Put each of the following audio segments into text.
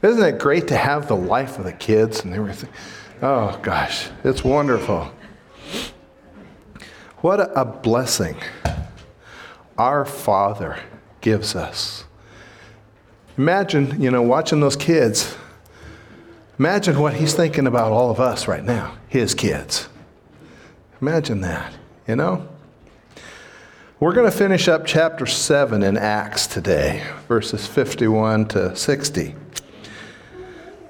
Isn't it great to have the life of the kids and everything? Oh, gosh, it's wonderful. What a blessing our Father gives us. Imagine, you know, watching those kids. Imagine what he's thinking about all of us right now, his kids. Imagine that, you know? We're going to finish up chapter 7 in Acts today, verses 51 to 60.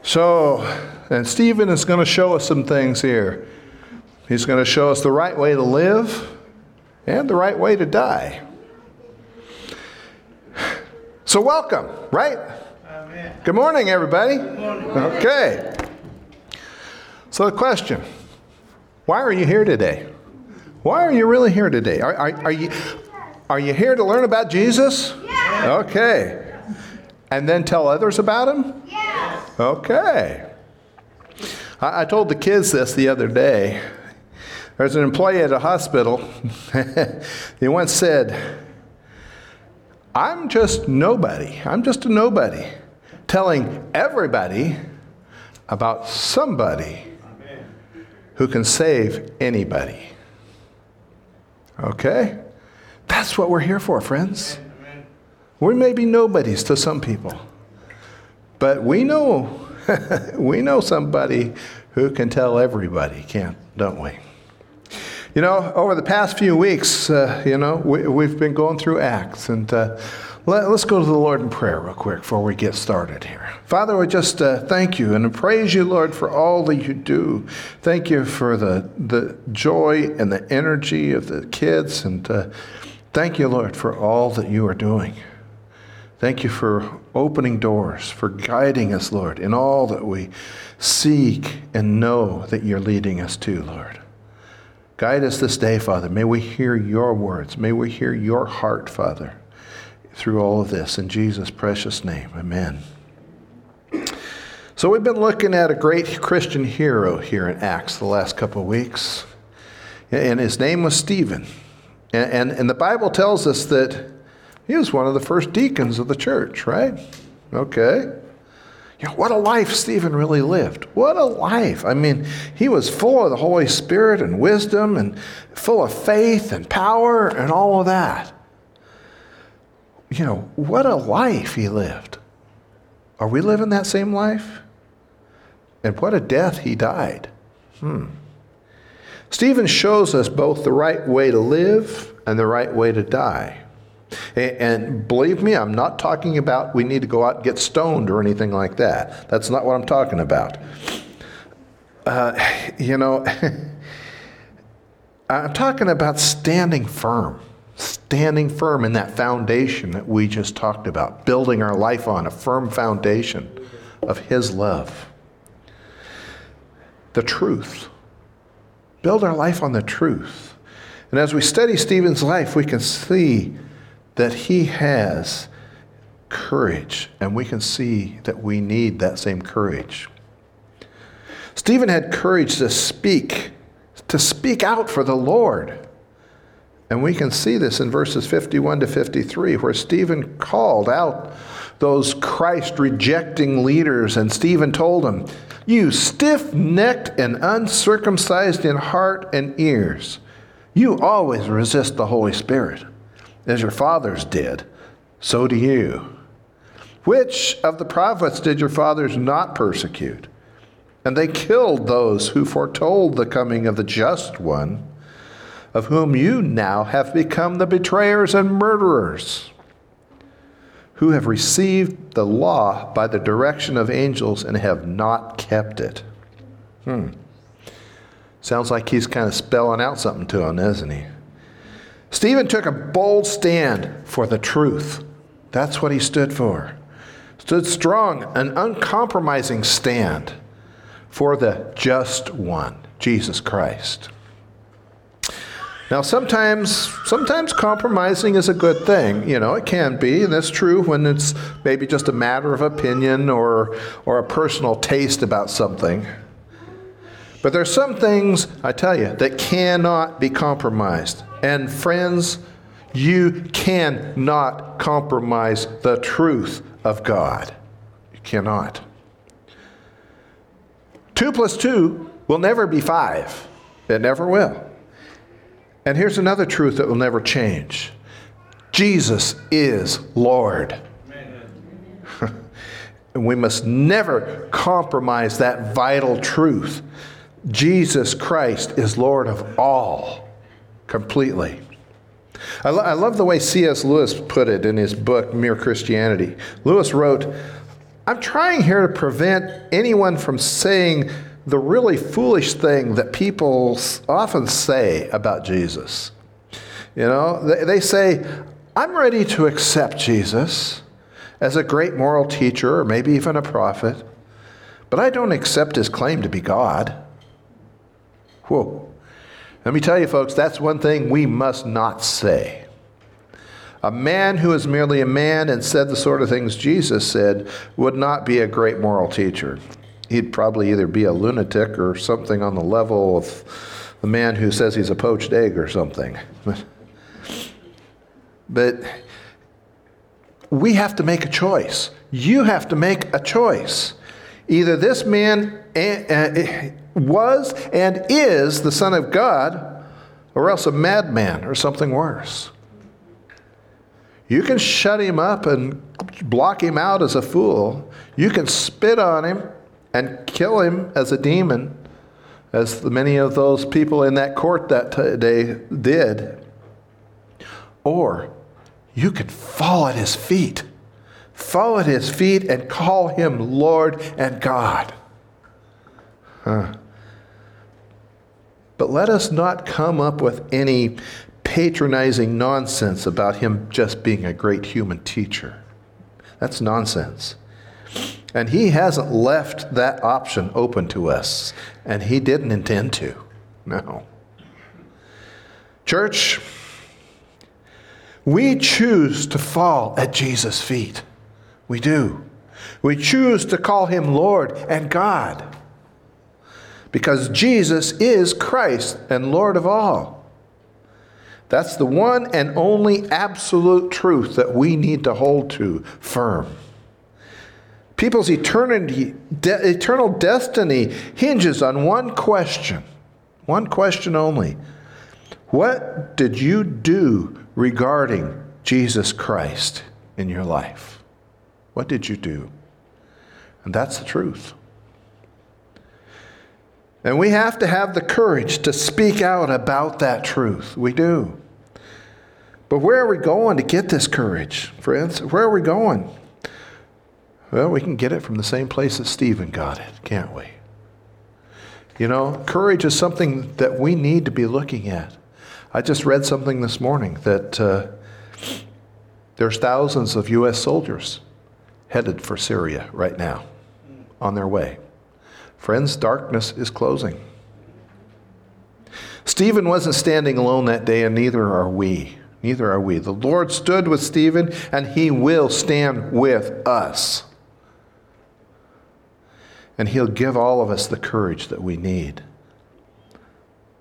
So, and Stephen is going to show us some things here. He's going to show us the right way to live and the right way to die. So, welcome, right? Amen. Good morning, everybody. Good morning. Okay. So, the question why are you here today? Why are you really here today? Are, are, are, you, are you here to learn about Jesus? Yes. Okay. And then tell others about him? Yes. Okay. I, I told the kids this the other day. There's an employee at a hospital. he once said, I'm just nobody. I'm just a nobody telling everybody about somebody who can save anybody. Okay? That's what we're here for, friends. We may be nobodies to some people, but we know we know somebody who can tell everybody, can't, don't we? You know, over the past few weeks, uh, you know, we, have been going through Acts, and uh, let, us go to the Lord in prayer real quick before we get started here. Father, we just uh, thank you and praise you, Lord, for all that you do. Thank you for the, the joy and the energy of the kids, and uh, thank you, Lord, for all that you are doing. Thank you for opening doors, for guiding us, Lord, in all that we seek and know that you're leading us to, Lord. Guide us this day, Father. May we hear your words. May we hear your heart, Father, through all of this. In Jesus' precious name, amen. So, we've been looking at a great Christian hero here in Acts the last couple of weeks, and his name was Stephen. And, and, and the Bible tells us that he was one of the first deacons of the church, right? Okay. You know, what a life Stephen really lived. What a life. I mean, he was full of the Holy Spirit and wisdom and full of faith and power and all of that. You know, what a life he lived. Are we living that same life? And what a death he died. Hmm. Stephen shows us both the right way to live and the right way to die. And believe me, I'm not talking about we need to go out and get stoned or anything like that. That's not what I'm talking about. Uh, you know, I'm talking about standing firm, standing firm in that foundation that we just talked about, building our life on a firm foundation of His love. The truth. Build our life on the truth. And as we study Stephen's life, we can see that he has courage, and we can see that we need that same courage. Stephen had courage to speak, to speak out for the Lord. And we can see this in verses 51 to 53, where Stephen called out those Christ rejecting leaders, and Stephen told them, You stiff necked and uncircumcised in heart and ears, you always resist the Holy Spirit as your fathers did, so do you. Which of the prophets did your fathers not persecute? And they killed those who foretold the coming of the just one, of whom you now have become the betrayers and murderers, who have received the law by the direction of angels and have not kept it. Hmm. Sounds like he's kind of spelling out something to them, isn't he? Stephen took a bold stand for the truth. That's what he stood for. Stood strong, an uncompromising stand for the just one, Jesus Christ. Now, sometimes, sometimes compromising is a good thing. You know, it can be, and that's true when it's maybe just a matter of opinion or, or a personal taste about something. But there's some things, I tell you, that cannot be compromised. And friends, you cannot compromise the truth of God. You cannot. Two plus two will never be five, it never will. And here's another truth that will never change Jesus is Lord. and we must never compromise that vital truth. Jesus Christ is Lord of all, completely. I, lo- I love the way C.S. Lewis put it in his book, Mere Christianity. Lewis wrote, I'm trying here to prevent anyone from saying the really foolish thing that people often say about Jesus. You know, they, they say, I'm ready to accept Jesus as a great moral teacher or maybe even a prophet, but I don't accept his claim to be God. Whoa. Let me tell you, folks, that's one thing we must not say. A man who is merely a man and said the sort of things Jesus said would not be a great moral teacher. He'd probably either be a lunatic or something on the level of the man who says he's a poached egg or something. But we have to make a choice. You have to make a choice. Either this man eh, was and is the Son of God, or else a madman or something worse. You can shut him up and block him out as a fool. You can spit on him and kill him as a demon, as many of those people in that court that day did. Or you can fall at his feet. Fall at his feet and call him Lord and God. Huh. But let us not come up with any patronizing nonsense about him just being a great human teacher. That's nonsense. And he hasn't left that option open to us, and he didn't intend to. No. Church, we choose to fall at Jesus' feet. We do. We choose to call him Lord and God because Jesus is Christ and Lord of all. That's the one and only absolute truth that we need to hold to firm. People's eternity, de- eternal destiny hinges on one question, one question only. What did you do regarding Jesus Christ in your life? What did you do? And that's the truth. And we have to have the courage to speak out about that truth. We do. But where are we going to get this courage, friends? Where are we going? Well, we can get it from the same place that Stephen got it, can't we? You know, courage is something that we need to be looking at. I just read something this morning that uh, there's thousands of U.S. soldiers headed for Syria right now on their way. Friends, darkness is closing. Stephen wasn't standing alone that day, and neither are we. Neither are we. The Lord stood with Stephen, and he will stand with us. And he'll give all of us the courage that we need.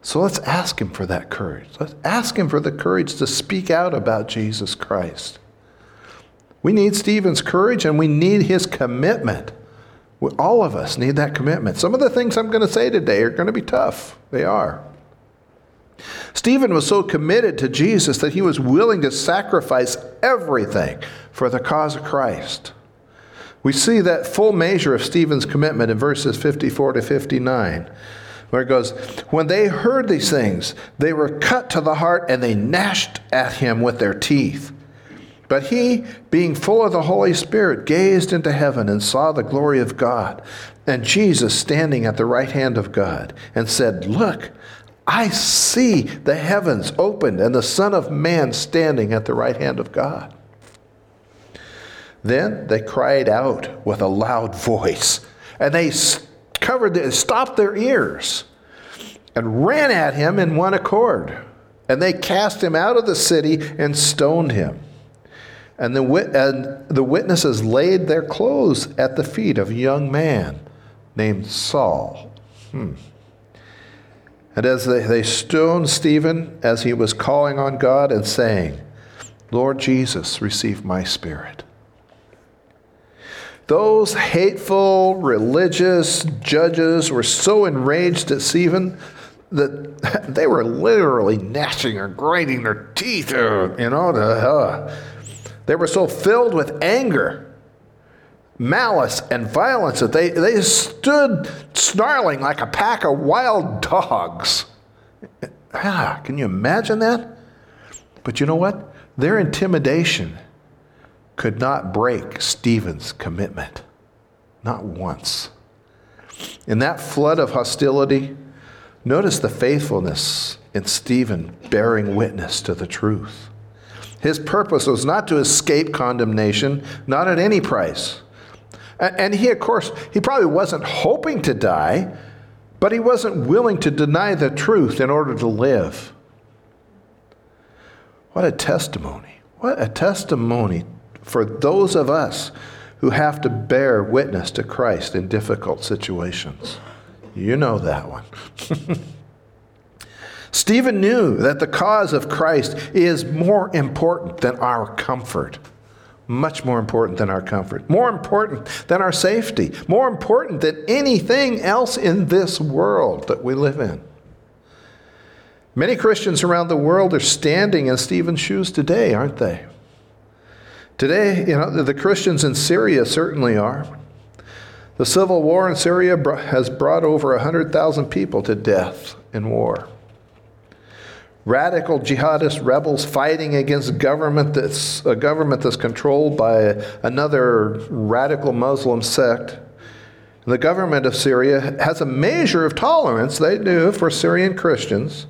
So let's ask him for that courage. Let's ask him for the courage to speak out about Jesus Christ. We need Stephen's courage and we need his commitment. All of us need that commitment. Some of the things I'm going to say today are going to be tough. They are. Stephen was so committed to Jesus that he was willing to sacrifice everything for the cause of Christ. We see that full measure of Stephen's commitment in verses 54 to 59, where it goes, When they heard these things, they were cut to the heart and they gnashed at him with their teeth. But he, being full of the Holy Spirit, gazed into heaven and saw the glory of God, and Jesus standing at the right hand of God, and said, Look, I see the heavens opened and the Son of Man standing at the right hand of God. Then they cried out with a loud voice, and they covered, their, stopped their ears, and ran at him in one accord. And they cast him out of the city and stoned him. And the, and the witnesses laid their clothes at the feet of a young man named Saul. Hmm. And as they, they stoned Stephen as he was calling on God and saying, Lord Jesus, receive my spirit. Those hateful religious judges were so enraged at Stephen that they were literally gnashing or grinding their teeth, you know. To, uh, they were so filled with anger, malice, and violence that they, they stood snarling like a pack of wild dogs. Ah, can you imagine that? But you know what? Their intimidation could not break Stephen's commitment. Not once. In that flood of hostility, notice the faithfulness in Stephen bearing witness to the truth. His purpose was not to escape condemnation, not at any price. And he, of course, he probably wasn't hoping to die, but he wasn't willing to deny the truth in order to live. What a testimony. What a testimony for those of us who have to bear witness to Christ in difficult situations. You know that one. Stephen knew that the cause of Christ is more important than our comfort. Much more important than our comfort, more important than our safety, more important than anything else in this world that we live in. Many Christians around the world are standing in Stephen's shoes today, aren't they? Today, you know, the Christians in Syria certainly are. The civil war in Syria has brought over 100,000 people to death in war. Radical jihadist rebels fighting against government that's, a government that's controlled by another radical Muslim sect. The government of Syria has a measure of tolerance, they do, for Syrian Christians.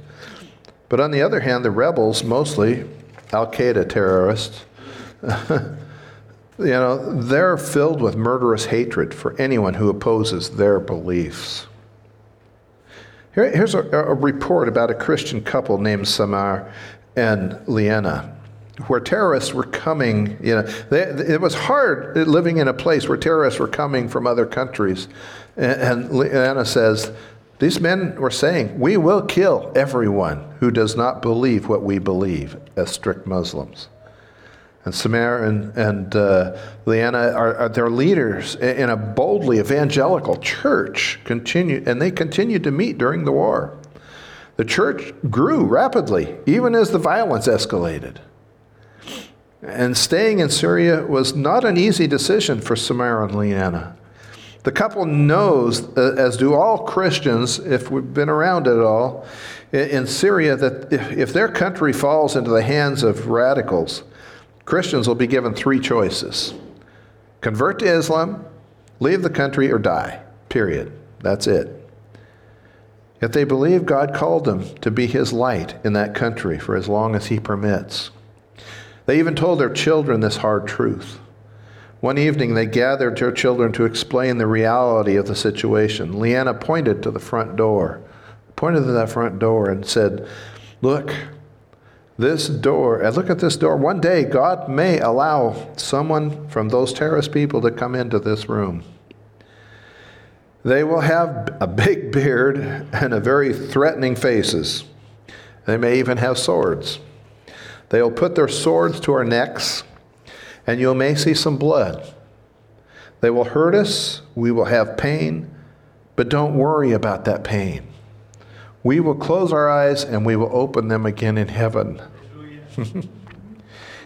But on the other hand, the rebels, mostly Al Qaeda terrorists, you know, they're filled with murderous hatred for anyone who opposes their beliefs. Here, here's a, a, report about a Christian couple named Samar and Liana, where terrorists were coming. You know, they, it was hard living in a place where terrorists were coming from other countries. And, and Liana says, these men were saying, We will kill everyone who does not believe what we believe as strict Muslims. And Samar and, and uh, Leanna are, are their leaders in a boldly evangelical church, continue, and they continued to meet during the war. The church grew rapidly, even as the violence escalated. And staying in Syria was not an easy decision for Samar and Leanna. The couple knows, uh, as do all Christians, if we've been around at all, in Syria, that if their country falls into the hands of radicals, Christians will be given three choices convert to Islam, leave the country, or die. Period. That's it. Yet they believe God called them to be his light in that country for as long as he permits. They even told their children this hard truth. One evening, they gathered their children to explain the reality of the situation. Leanna pointed to the front door, pointed to that front door, and said, Look, this door, and look at this door. One day, God may allow someone from those terrorist people to come into this room. They will have a big beard and a very threatening faces. They may even have swords. They'll put their swords to our necks, and you may see some blood. They will hurt us, we will have pain, but don't worry about that pain. We will close our eyes and we will open them again in heaven.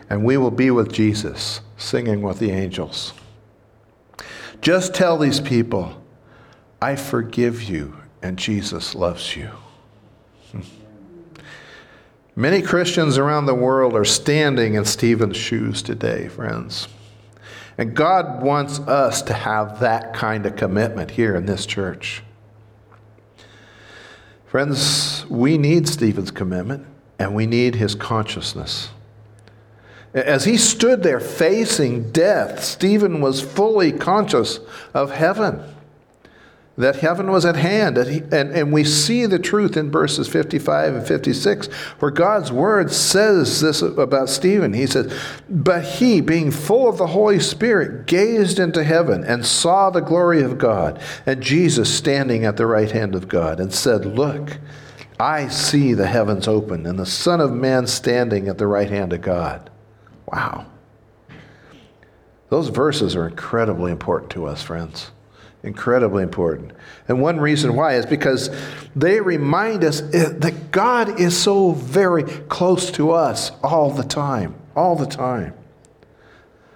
and we will be with Jesus, singing with the angels. Just tell these people, I forgive you and Jesus loves you. Many Christians around the world are standing in Stephen's shoes today, friends. And God wants us to have that kind of commitment here in this church. Friends, we need Stephen's commitment and we need his consciousness. As he stood there facing death, Stephen was fully conscious of heaven that heaven was at hand. And, and, and we see the truth in verses 55 and 56, where God's word says this about Stephen. He says, But he, being full of the Holy Spirit, gazed into heaven and saw the glory of God, and Jesus standing at the right hand of God, and said, Look, I see the heavens open, and the Son of Man standing at the right hand of God. Wow. Those verses are incredibly important to us, friends. Incredibly important. And one reason why is because they remind us that God is so very close to us all the time. All the time.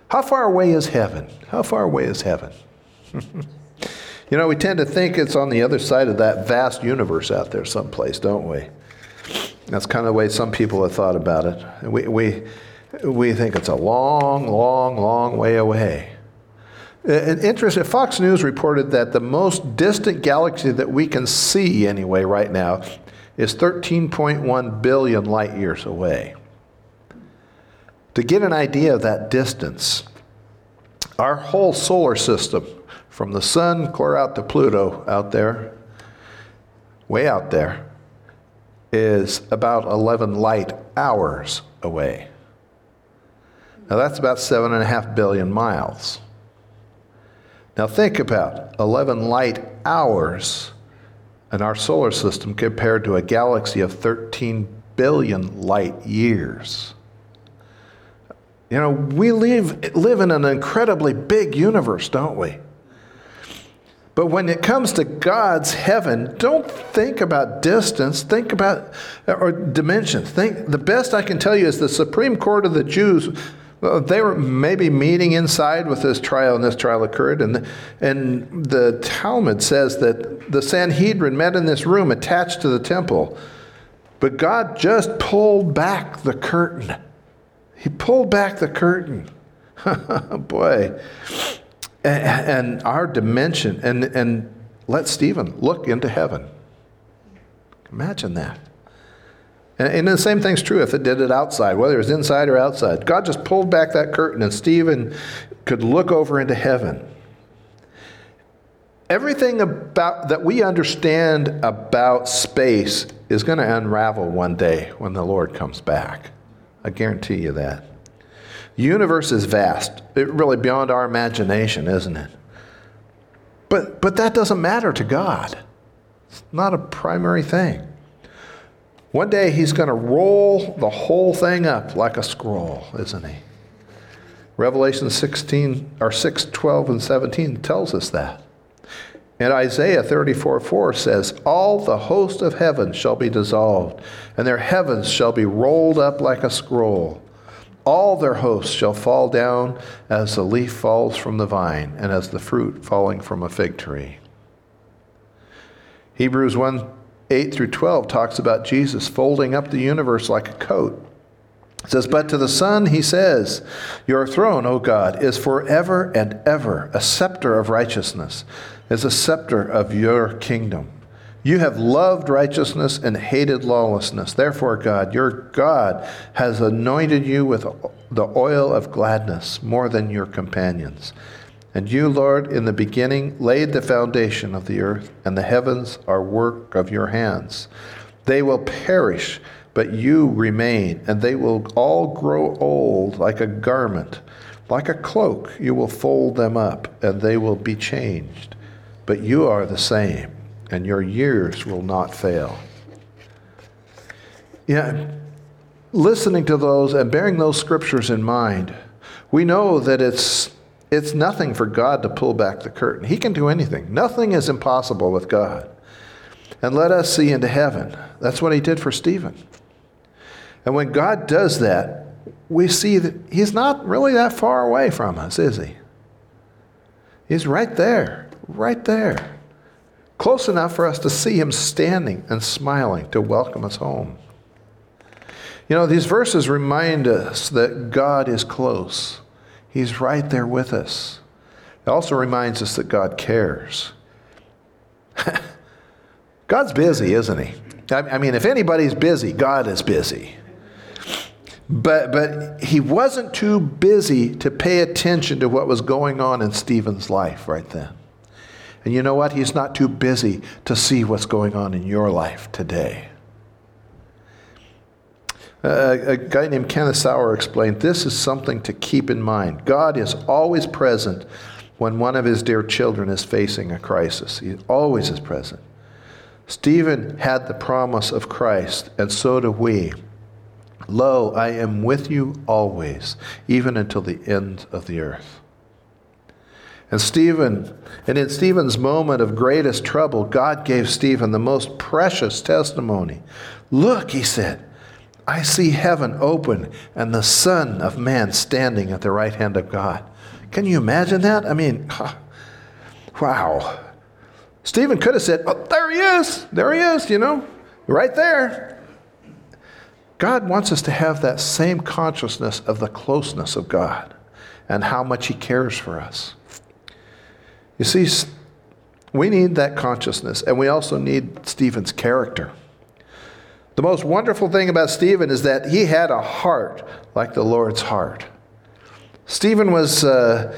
How far away is heaven? How far away is heaven? you know, we tend to think it's on the other side of that vast universe out there someplace, don't we? That's kind of the way some people have thought about it. We, we, we think it's a long, long, long way away. Uh, an interesting, uh, Fox News reported that the most distant galaxy that we can see, anyway, right now, is 13.1 billion light years away. To get an idea of that distance, our whole solar system, from the sun clear out to Pluto out there, way out there, is about 11 light hours away. Now that's about seven and a half billion miles. Now think about 11 light hours in our solar system compared to a galaxy of 13 billion light years. You know, we live, live in an incredibly big universe, don't we? But when it comes to God's heaven, don't think about distance, think about or dimensions. Think the best I can tell you is the Supreme Court of the Jews they were maybe meeting inside with this trial, and this trial occurred. And, and the Talmud says that the Sanhedrin met in this room attached to the temple. But God just pulled back the curtain. He pulled back the curtain. Boy. And, and our dimension, and, and let Stephen look into heaven. Imagine that. And, the same thing's true if it did it outside, whether it was inside or outside. God just pulled back that curtain and Stephen could look over into heaven. Everything about that we understand about space is going to unravel one day when the Lord comes back. I guarantee you that. The universe is vast, it really beyond our imagination, isn't it? But, but that doesn't matter to God. It's not a primary thing. One day he's going to roll the whole thing up like a scroll, isn't he? Revelation 16 or 6, 12 and 17 tells us that. And Isaiah 34 4 says, All the host of heaven shall be dissolved, and their heavens shall be rolled up like a scroll. All their hosts shall fall down as the leaf falls from the vine, and as the fruit falling from a fig tree. Hebrews 1 8 through 12 talks about Jesus folding up the universe like a coat. It says, But to the Son he says, Your throne, O God, is forever and ever. A scepter of righteousness is a scepter of your kingdom. You have loved righteousness and hated lawlessness. Therefore, God, your God, has anointed you with the oil of gladness more than your companions. And you, Lord, in the beginning laid the foundation of the earth, and the heavens are work of your hands. They will perish, but you remain, and they will all grow old like a garment. Like a cloak, you will fold them up, and they will be changed. But you are the same, and your years will not fail. Yeah, listening to those and bearing those scriptures in mind, we know that it's it's nothing for God to pull back the curtain. He can do anything. Nothing is impossible with God. And let us see into heaven. That's what he did for Stephen. And when God does that, we see that he's not really that far away from us, is he? He's right there, right there. Close enough for us to see him standing and smiling to welcome us home. You know, these verses remind us that God is close. He's right there with us. It also reminds us that God cares. God's busy, isn't he? I mean, if anybody's busy, God is busy. But, but he wasn't too busy to pay attention to what was going on in Stephen's life right then. And you know what? He's not too busy to see what's going on in your life today. A guy named Kenneth Sauer explained this is something to keep in mind. God is always present when one of his dear children is facing a crisis, he always is present. Stephen had the promise of Christ, and so do we. Lo, I am with you always, even until the end of the earth. And Stephen, and in Stephen's moment of greatest trouble, God gave Stephen the most precious testimony. Look, he said, I see heaven open and the Son of Man standing at the right hand of God. Can you imagine that? I mean, wow. Stephen could have said, Oh, there he is. There he is, you know, right there. God wants us to have that same consciousness of the closeness of God and how much He cares for us. You see, we need that consciousness, and we also need Stephen's character. The most wonderful thing about Stephen is that he had a heart like the Lord's heart. Stephen was, uh,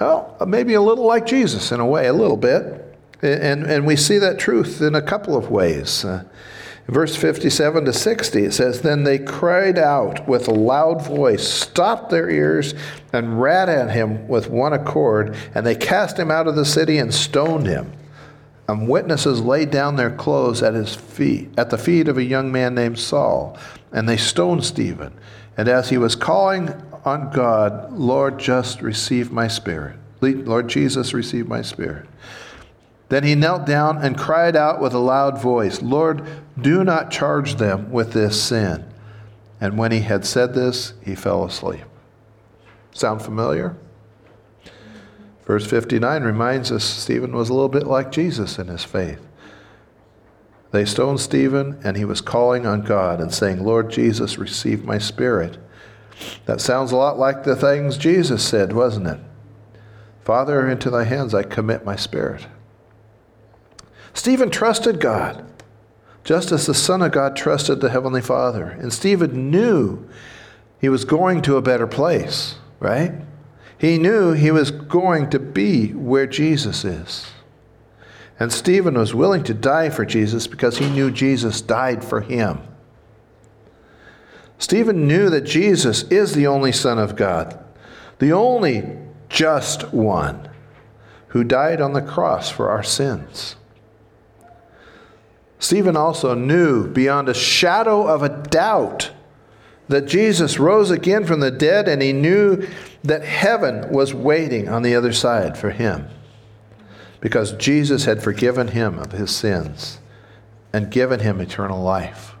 well, maybe a little like Jesus in a way, a little bit. And, and we see that truth in a couple of ways. Uh, verse 57 to 60, it says, Then they cried out with a loud voice, stopped their ears, and ran at him with one accord, and they cast him out of the city and stoned him. And witnesses laid down their clothes at his feet, at the feet of a young man named Saul, and they stoned Stephen. And as he was calling on God, Lord, just receive my spirit. Lord Jesus, receive my spirit. Then he knelt down and cried out with a loud voice, Lord, do not charge them with this sin. And when he had said this, he fell asleep. Sound familiar? Verse 59 reminds us Stephen was a little bit like Jesus in his faith. They stoned Stephen, and he was calling on God and saying, Lord Jesus, receive my spirit. That sounds a lot like the things Jesus said, wasn't it? Father, into thy hands I commit my spirit. Stephen trusted God, just as the Son of God trusted the Heavenly Father. And Stephen knew he was going to a better place, right? He knew he was going to be where Jesus is. And Stephen was willing to die for Jesus because he knew Jesus died for him. Stephen knew that Jesus is the only Son of God, the only just one who died on the cross for our sins. Stephen also knew beyond a shadow of a doubt that Jesus rose again from the dead, and he knew that heaven was waiting on the other side for him because Jesus had forgiven him of his sins and given him eternal life.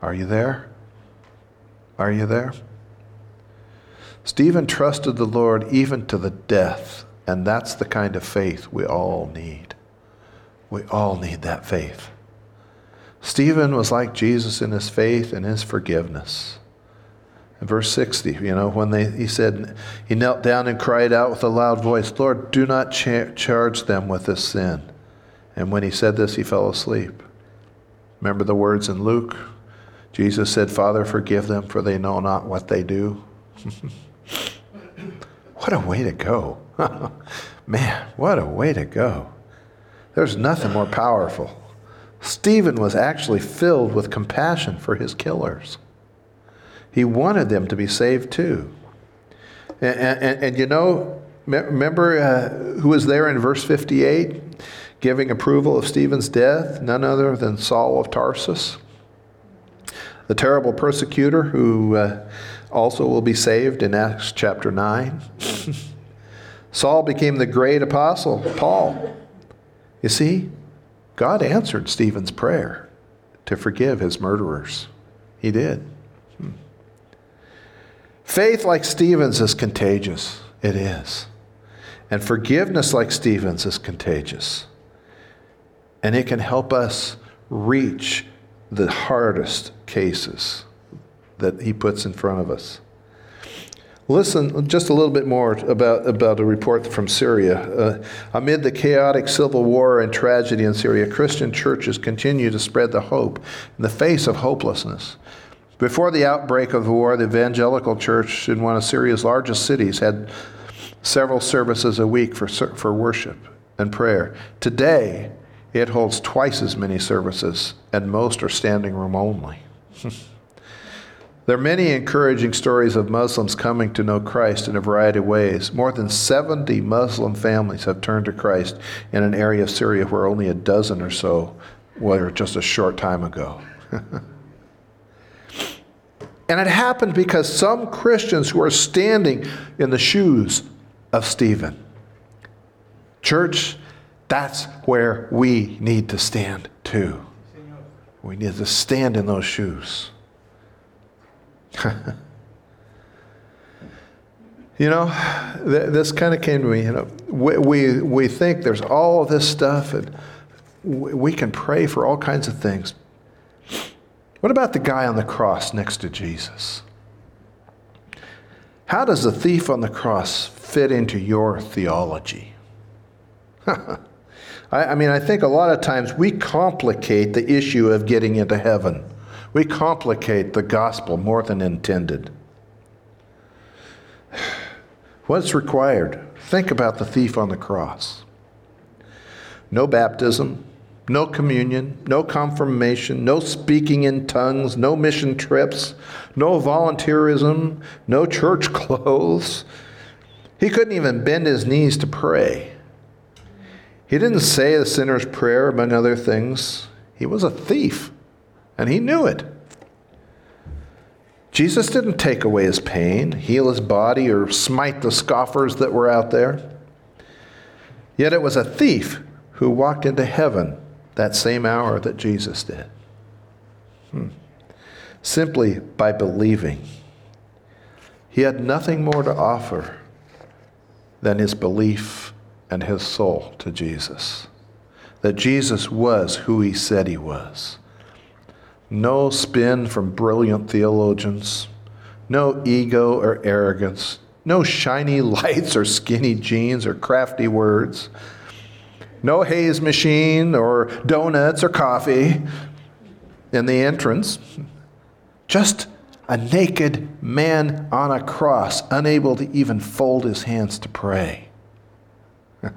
Are you there? Are you there? Stephen trusted the Lord even to the death, and that's the kind of faith we all need. We all need that faith. Stephen was like Jesus in his faith and his forgiveness. In verse 60, you know, when they, he said, he knelt down and cried out with a loud voice, Lord, do not cha- charge them with this sin. And when he said this, he fell asleep. Remember the words in Luke? Jesus said, Father, forgive them, for they know not what they do. what a way to go. Man, what a way to go. There's nothing more powerful. Stephen was actually filled with compassion for his killers. He wanted them to be saved too. And, and, and you know, remember uh, who was there in verse 58 giving approval of Stephen's death? None other than Saul of Tarsus, the terrible persecutor who uh, also will be saved in Acts chapter 9. Saul became the great apostle, Paul. You see, God answered Stephen's prayer to forgive his murderers. He did. Hmm. Faith like Stephen's is contagious. It is. And forgiveness like Stephen's is contagious. And it can help us reach the hardest cases that he puts in front of us. Listen just a little bit more about, about a report from Syria. Uh, amid the chaotic civil war and tragedy in Syria, Christian churches continue to spread the hope in the face of hopelessness. Before the outbreak of the war, the evangelical church in one of Syria's largest cities had several services a week for, for worship and prayer. Today, it holds twice as many services, and most are standing room only. There are many encouraging stories of Muslims coming to know Christ in a variety of ways. More than 70 Muslim families have turned to Christ in an area of Syria where only a dozen or so were just a short time ago. and it happened because some Christians who are standing in the shoes of Stephen. Church, that's where we need to stand too. We need to stand in those shoes. you know, th- this kind of came to me. You know, we, we, we think there's all this stuff, and we can pray for all kinds of things. What about the guy on the cross next to Jesus? How does the thief on the cross fit into your theology? I, I mean, I think a lot of times we complicate the issue of getting into heaven. We complicate the gospel more than intended. What's required? Think about the thief on the cross. No baptism, no communion, no confirmation, no speaking in tongues, no mission trips, no volunteerism, no church clothes. He couldn't even bend his knees to pray. He didn't say the sinner's prayer, among other things. He was a thief, and he knew it. Jesus didn't take away his pain, heal his body, or smite the scoffers that were out there. Yet it was a thief who walked into heaven that same hour that Jesus did. Hmm. Simply by believing. He had nothing more to offer than his belief and his soul to Jesus. That Jesus was who he said he was. No spin from brilliant theologians, no ego or arrogance, no shiny lights or skinny jeans or crafty words no haze machine or donuts or coffee in the entrance. Just a naked man on a cross, unable to even fold his hands to pray.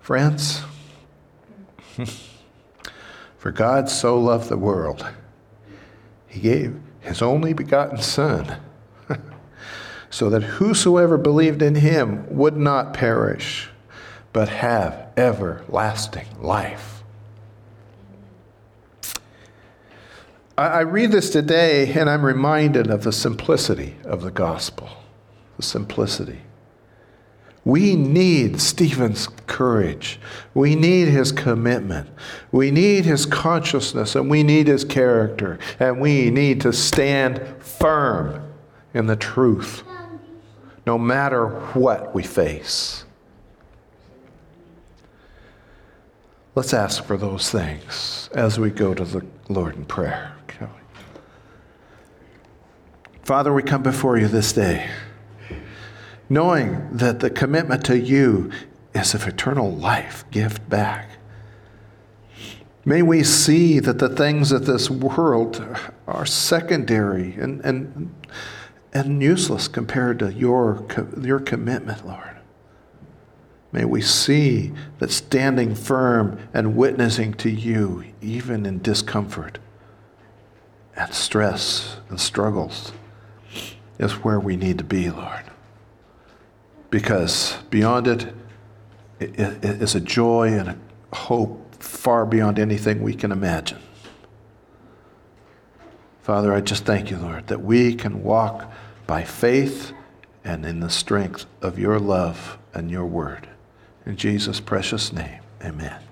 Friends, for God so loved the world, he gave his only begotten Son, so that whosoever believed in him would not perish but have everlasting life. I, read this today and I'm reminded of the simplicity of the gospel. The simplicity. We need Stephen's courage. We need his commitment. We need his consciousness and we need his character. And we need to stand firm in the truth no matter what we face. Let's ask for those things as we go to the Lord in prayer. Father, we come before you this day, knowing that the commitment to you is of eternal life, gift back. May we see that the things of this world are secondary and, and, and useless compared to your, your commitment, Lord. May we see that standing firm and witnessing to you, even in discomfort and stress and struggles, is where we need to be, Lord. Because beyond it, it is a joy and a hope far beyond anything we can imagine. Father, I just thank you, Lord, that we can walk by faith and in the strength of your love and your word. In Jesus' precious name, amen.